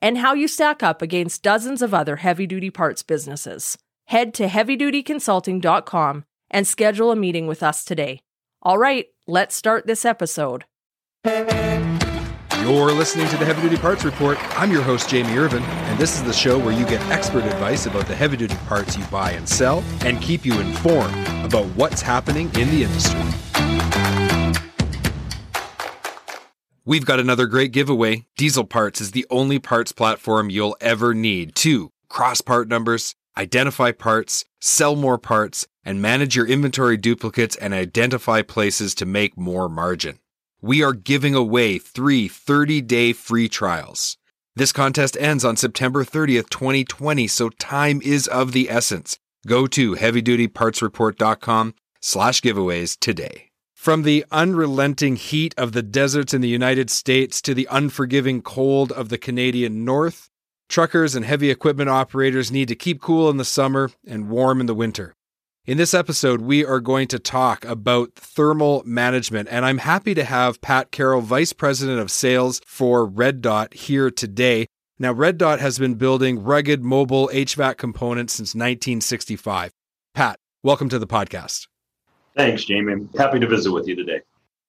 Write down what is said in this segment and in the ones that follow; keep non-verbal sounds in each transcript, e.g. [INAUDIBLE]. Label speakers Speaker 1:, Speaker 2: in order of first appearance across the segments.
Speaker 1: and how you stack up against dozens of other heavy duty parts businesses. Head to heavydutyconsulting.com and schedule a meeting with us today. All right, let's start this episode.
Speaker 2: You're listening to the Heavy Duty Parts Report. I'm your host, Jamie Irvine, and this is the show where you get expert advice about the heavy duty parts you buy and sell and keep you informed about what's happening in the industry. We've got another great giveaway. Diesel Parts is the only parts platform you'll ever need to cross part numbers, identify parts, sell more parts, and manage your inventory duplicates and identify places to make more margin. We are giving away three 30 day free trials. This contest ends on September 30th, 2020, so time is of the essence. Go to heavydutypartsreport.com slash giveaways today. From the unrelenting heat of the deserts in the United States to the unforgiving cold of the Canadian North, truckers and heavy equipment operators need to keep cool in the summer and warm in the winter. In this episode, we are going to talk about thermal management, and I'm happy to have Pat Carroll, Vice President of Sales for Red Dot, here today. Now, Red Dot has been building rugged mobile HVAC components since 1965. Pat, welcome to the podcast.
Speaker 3: Thanks, Jamie. I'm happy to visit with you today.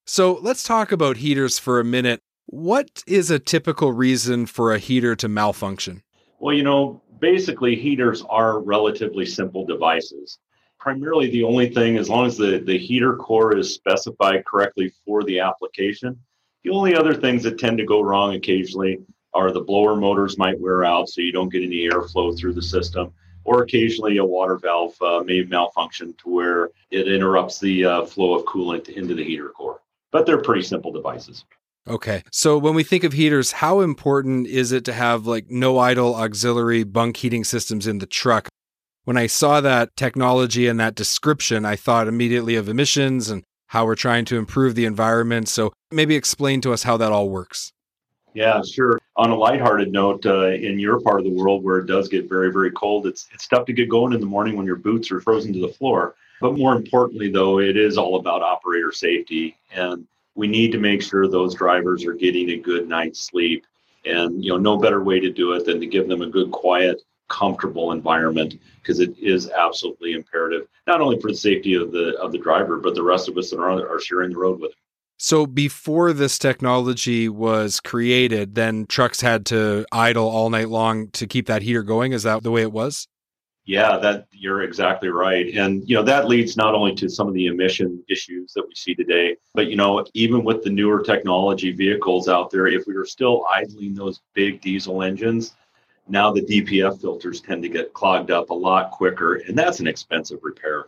Speaker 2: So let's talk about heaters for a minute. What is a typical reason for a heater to malfunction?
Speaker 3: Well, you know, basically, heaters are relatively simple devices. Primarily, the only thing, as long as the, the heater core is specified correctly for the application, the only other things that tend to go wrong occasionally are the blower motors might wear out, so you don't get any airflow through the system or occasionally a water valve uh, may malfunction to where it interrupts the uh, flow of coolant into the heater core. But they're pretty simple devices.
Speaker 2: Okay. So when we think of heaters, how important is it to have like no idle auxiliary bunk heating systems in the truck? When I saw that technology and that description, I thought immediately of emissions and how we're trying to improve the environment. So maybe explain to us how that all works.
Speaker 3: Yeah, sure. On a lighthearted note, uh, in your part of the world where it does get very, very cold, it's it's tough to get going in the morning when your boots are frozen to the floor. But more importantly, though, it is all about operator safety, and we need to make sure those drivers are getting a good night's sleep. And you know, no better way to do it than to give them a good, quiet, comfortable environment because it is absolutely imperative, not only for the safety of the of the driver, but the rest of us that are, are sharing the road with them.
Speaker 2: So before this technology was created, then trucks had to idle all night long to keep that heater going. Is that the way it was?
Speaker 3: Yeah, that you're exactly right. And you know, that leads not only to some of the emission issues that we see today, but you know, even with the newer technology vehicles out there, if we were still idling those big diesel engines, now the DPF filters tend to get clogged up a lot quicker, and that's an expensive repair.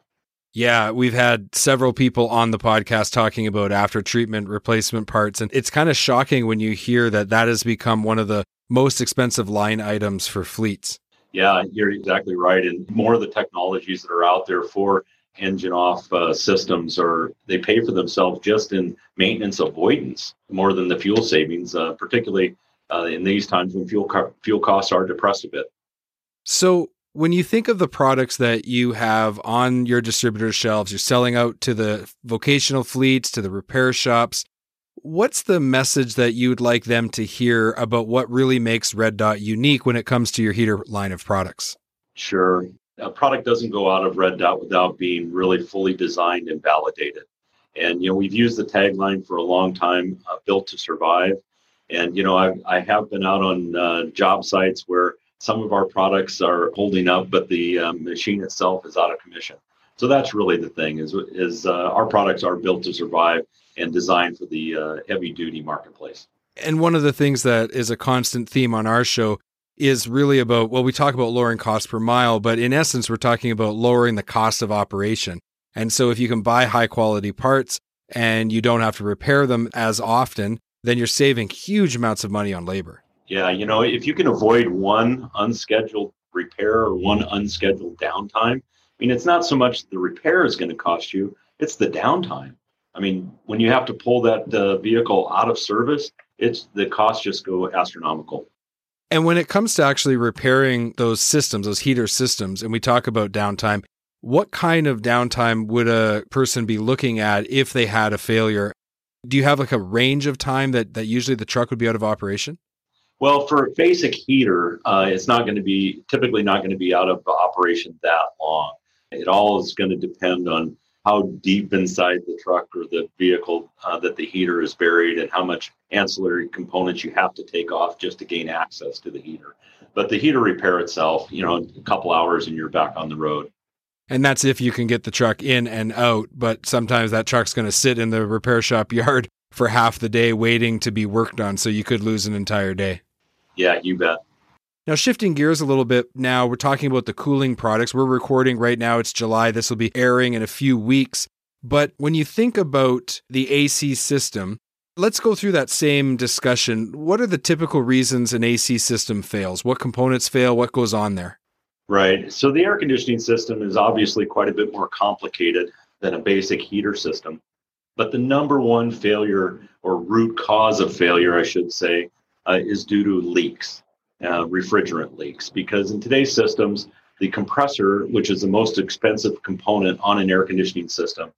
Speaker 2: Yeah, we've had several people on the podcast talking about after treatment replacement parts. And it's kind of shocking when you hear that that has become one of the most expensive line items for fleets.
Speaker 3: Yeah, you're exactly right. And more of the technologies that are out there for engine off uh, systems are they pay for themselves just in maintenance avoidance more than the fuel savings, uh, particularly uh, in these times when fuel co- fuel costs are depressed a bit.
Speaker 2: So, when you think of the products that you have on your distributor shelves, you're selling out to the vocational fleets, to the repair shops. What's the message that you'd like them to hear about what really makes Red Dot unique when it comes to your heater line of products?
Speaker 3: Sure. A product doesn't go out of Red Dot without being really fully designed and validated. And, you know, we've used the tagline for a long time, uh, built to survive. And, you know, I, I have been out on uh, job sites where some of our products are holding up, but the um, machine itself is out of commission. So that's really the thing is is uh, our products are built to survive and designed for the uh, heavy duty marketplace.
Speaker 2: And one of the things that is a constant theme on our show is really about well, we talk about lowering cost per mile, but in essence, we're talking about lowering the cost of operation. And so if you can buy high quality parts and you don't have to repair them as often, then you're saving huge amounts of money on labor.
Speaker 3: Yeah, you know, if you can avoid one unscheduled repair or one unscheduled downtime. I mean, it's not so much the repair is going to cost you, it's the downtime. I mean, when you have to pull that uh, vehicle out of service, it's the costs just go astronomical.
Speaker 2: And when it comes to actually repairing those systems, those heater systems, and we talk about downtime, what kind of downtime would a person be looking at if they had a failure? Do you have like a range of time that, that usually the truck would be out of operation?
Speaker 3: Well, for a basic heater, uh, it's not going to be typically not going to be out of operation that long. It all is going to depend on how deep inside the truck or the vehicle uh, that the heater is buried and how much ancillary components you have to take off just to gain access to the heater. But the heater repair itself, you know, a couple hours and you're back on the road.
Speaker 2: And that's if you can get the truck in and out. But sometimes that truck's going to sit in the repair shop [LAUGHS] yard for half the day waiting to be worked on. So you could lose an entire day.
Speaker 3: Yeah, you bet.
Speaker 2: Now, shifting gears a little bit, now we're talking about the cooling products. We're recording right now, it's July. This will be airing in a few weeks. But when you think about the AC system, let's go through that same discussion. What are the typical reasons an AC system fails? What components fail? What goes on there?
Speaker 3: Right. So the air conditioning system is obviously quite a bit more complicated than a basic heater system. But the number one failure or root cause of failure, I should say, uh, is due to leaks, uh, refrigerant leaks. Because in today's systems, the compressor, which is the most expensive component on an air conditioning system,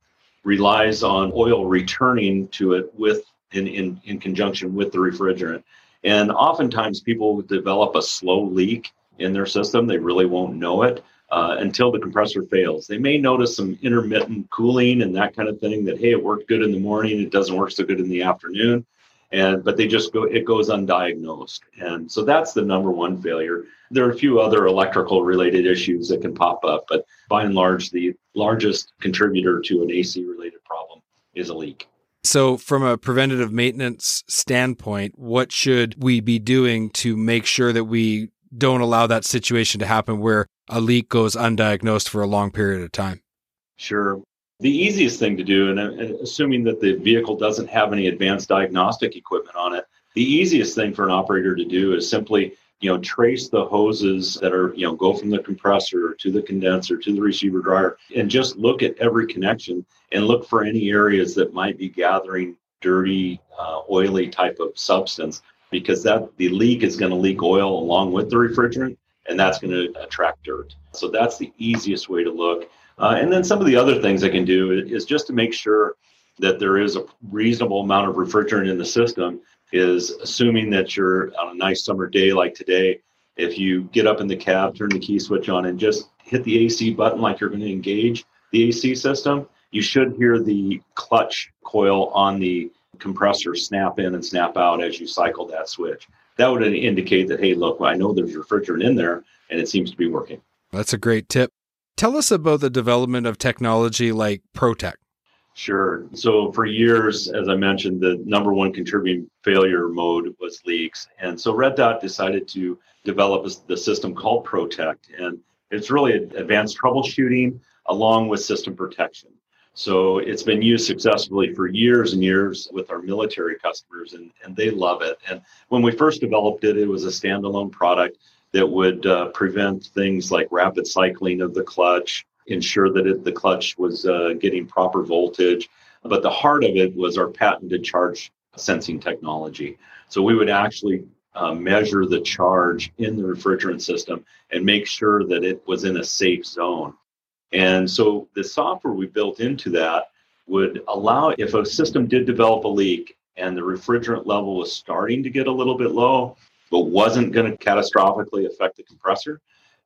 Speaker 3: relies on oil returning to it with in, in, in conjunction with the refrigerant. And oftentimes people develop a slow leak in their system. They really won't know it uh, until the compressor fails. They may notice some intermittent cooling and that kind of thing that, hey, it worked good in the morning, it doesn't work so good in the afternoon. And but they just go it goes undiagnosed. And so that's the number one failure. There are a few other electrical related issues that can pop up, but by and large, the largest contributor to an AC related problem is a leak.
Speaker 2: So, from a preventative maintenance standpoint, what should we be doing to make sure that we don't allow that situation to happen where a leak goes undiagnosed for a long period of time?
Speaker 3: Sure. The easiest thing to do, and assuming that the vehicle doesn't have any advanced diagnostic equipment on it, the easiest thing for an operator to do is simply you know trace the hoses that are you know go from the compressor to the condenser to the receiver dryer and just look at every connection and look for any areas that might be gathering dirty uh, oily type of substance because that the leak is going to leak oil along with the refrigerant and that's going to attract dirt. So that's the easiest way to look uh, and then some of the other things i can do is just to make sure that there is a reasonable amount of refrigerant in the system is assuming that you're on a nice summer day like today if you get up in the cab turn the key switch on and just hit the ac button like you're going to engage the ac system you should hear the clutch coil on the compressor snap in and snap out as you cycle that switch. That would indicate that, hey, look, I know there's refrigerant in there and it seems to be working.
Speaker 2: That's a great tip. Tell us about the development of technology like ProTech.
Speaker 3: Sure. So for years, as I mentioned, the number one contributing failure mode was leaks. And so Red Dot decided to develop the system called Protect. And it's really advanced troubleshooting along with system protection. So it's been used successfully for years and years with our military customers, and, and they love it. And when we first developed it, it was a standalone product that would uh, prevent things like rapid cycling of the clutch, ensure that it, the clutch was uh, getting proper voltage. But the heart of it was our patented charge sensing technology. So we would actually uh, measure the charge in the refrigerant system and make sure that it was in a safe zone. And so the software we built into that would allow, if a system did develop a leak and the refrigerant level was starting to get a little bit low, but wasn't going to catastrophically affect the compressor,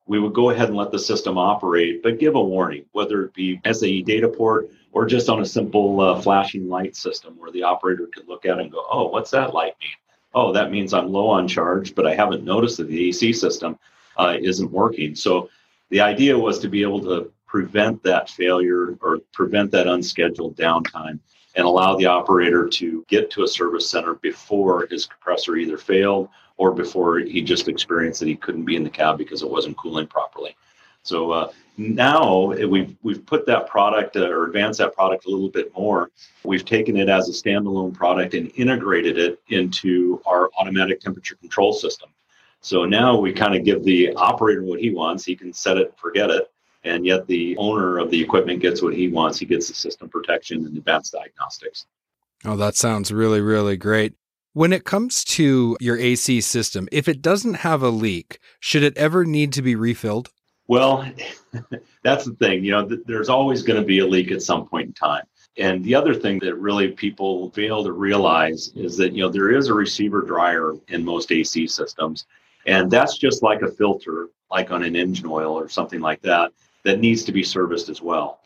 Speaker 3: we would go ahead and let the system operate, but give a warning, whether it be SAE data port or just on a simple uh, flashing light system where the operator could look at it and go, oh, what's that light mean? Oh, that means I'm low on charge, but I haven't noticed that the AC system uh, isn't working. So the idea was to be able to prevent that failure or prevent that unscheduled downtime and allow the operator to get to a service center before his compressor either failed or before he just experienced that he couldn't be in the cab because it wasn't cooling properly. So uh, now we've we've put that product uh, or advanced that product a little bit more. We've taken it as a standalone product and integrated it into our automatic temperature control system. So now we kind of give the operator what he wants. He can set it, forget it. And yet the owner of the equipment gets what he wants. He gets the system protection and advanced diagnostics.
Speaker 2: Oh, that sounds really, really great. When it comes to your AC system, if it doesn't have a leak, should it ever need to be refilled?
Speaker 3: Well, [LAUGHS] that's the thing. You know, th- there's always going to be a leak at some point in time. And the other thing that really people fail to realize is that, you know, there is a receiver dryer in most AC systems. And that's just like a filter, like on an engine oil or something like that, that needs to be serviced as well.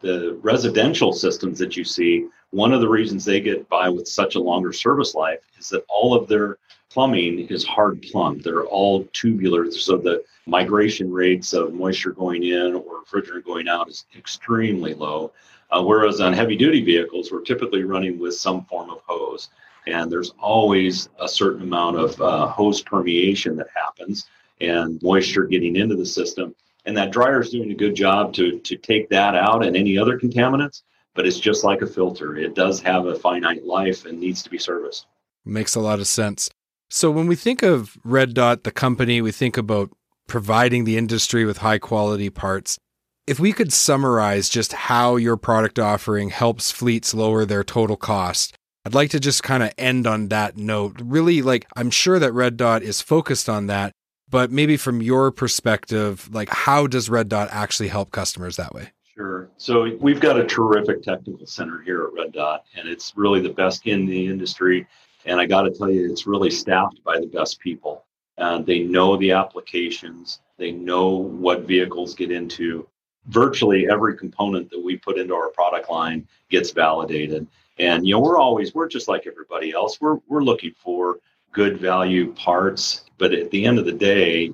Speaker 3: The residential systems that you see, one of the reasons they get by with such a longer service life is that all of their plumbing is hard plumbed. They're all tubular, so the migration rates of moisture going in or refrigerant going out is extremely low. Uh, whereas on heavy duty vehicles, we're typically running with some form of hose. And there's always a certain amount of uh, hose permeation that happens and moisture getting into the system. And that dryer is doing a good job to, to take that out and any other contaminants, but it's just like a filter. It does have a finite life and needs to be serviced.
Speaker 2: Makes a lot of sense. So when we think of Red Dot, the company, we think about providing the industry with high quality parts. If we could summarize just how your product offering helps fleets lower their total cost, I'd like to just kind of end on that note. Really, like, I'm sure that Red Dot is focused on that, but maybe from your perspective, like, how does Red Dot actually help customers that way?
Speaker 3: Sure. So we've got a terrific technical center here at Red Dot, and it's really the best in the industry. And I got to tell you, it's really staffed by the best people. And they know the applications, they know what vehicles get into. Virtually every component that we put into our product line gets validated. And you know, we're always we're just like everybody else. We're we're looking for good value parts, but at the end of the day,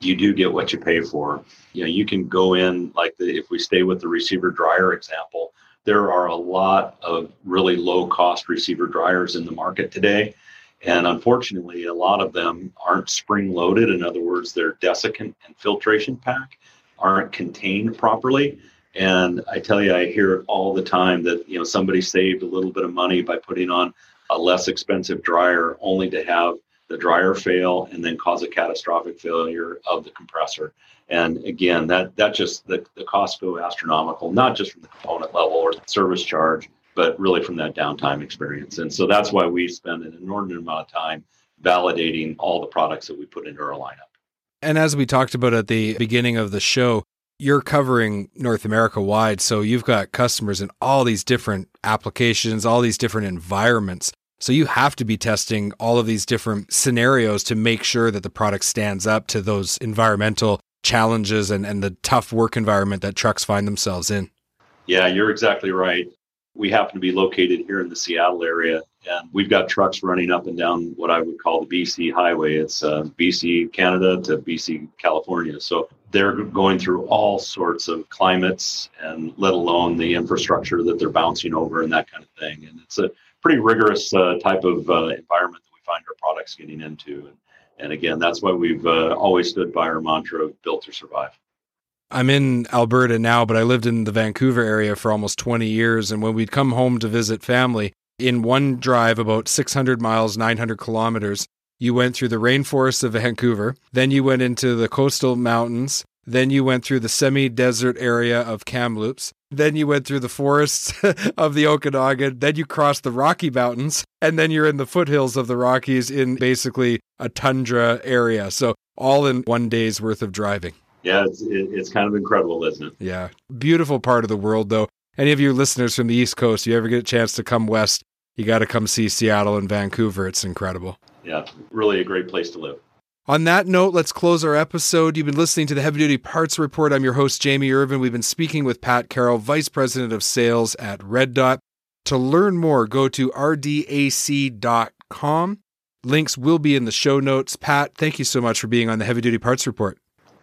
Speaker 3: you do get what you pay for. You know, you can go in like the if we stay with the receiver dryer example, there are a lot of really low cost receiver dryers in the market today. And unfortunately, a lot of them aren't spring loaded. In other words, their desiccant and filtration pack aren't contained properly. And I tell you, I hear it all the time that you know somebody saved a little bit of money by putting on a less expensive dryer, only to have the dryer fail and then cause a catastrophic failure of the compressor. And again, that that just the, the costs go astronomical, not just from the component level or service charge, but really from that downtime experience. And so that's why we spend an inordinate amount of time validating all the products that we put into our lineup.
Speaker 2: And as we talked about at the beginning of the show, you're covering North America wide. So you've got customers in all these different applications, all these different environments. So you have to be testing all of these different scenarios to make sure that the product stands up to those environmental challenges and, and the tough work environment that trucks find themselves in.
Speaker 3: Yeah, you're exactly right. We happen to be located here in the Seattle area, and we've got trucks running up and down what I would call the BC highway. It's uh, BC, Canada to BC, California. So they're going through all sorts of climates and let alone the infrastructure that they're bouncing over and that kind of thing. And it's a pretty rigorous uh, type of uh, environment that we find our products getting into. And, and again, that's why we've uh, always stood by our mantra of built to survive.
Speaker 2: I'm in Alberta now, but I lived in the Vancouver area for almost 20 years. And when we'd come home to visit family, in one drive, about 600 miles, 900 kilometers, you went through the rainforests of Vancouver. Then you went into the coastal mountains. Then you went through the semi desert area of Kamloops. Then you went through the forests [LAUGHS] of the Okanagan. Then you crossed the Rocky Mountains. And then you're in the foothills of the Rockies in basically a tundra area. So, all in one day's worth of driving
Speaker 3: yeah, it's, it's kind of incredible, isn't it?
Speaker 2: Yeah. Beautiful part of the world, though. Any of you listeners from the East Coast, you ever get a chance to come west, you got to come see Seattle and Vancouver. It's incredible.
Speaker 3: Yeah, really a great place to live.
Speaker 2: On that note, let's close our episode. You've been listening to the Heavy Duty Parts Report. I'm your host, Jamie Irvine. We've been speaking with Pat Carroll, Vice President of Sales at Red Dot. To learn more, go to rdac.com. Links will be in the show notes. Pat, thank you so much for being on the Heavy Duty Parts Report.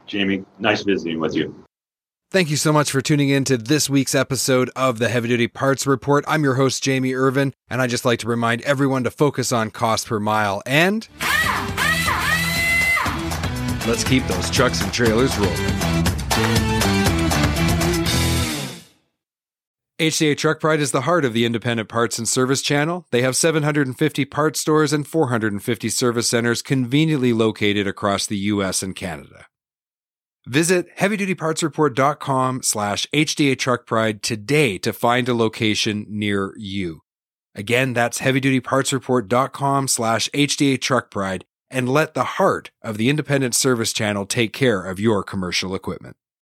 Speaker 3: Jamie, nice visiting with you.
Speaker 2: Thank you so much for tuning in to this week's episode of the Heavy Duty Parts Report. I'm your host, Jamie Irvine, and I just like to remind everyone to focus on cost per mile and let's keep those trucks and trailers rolling. HDA Truck Pride is the heart of the independent parts and service channel. They have 750 parts stores and 450 service centers conveniently located across the US and Canada. Visit heavydutypartsreport.com slash HDA Truck Pride today to find a location near you. Again, that's heavydutypartsreport.com slash HDA Truck Pride and let the heart of the independent service channel take care of your commercial equipment.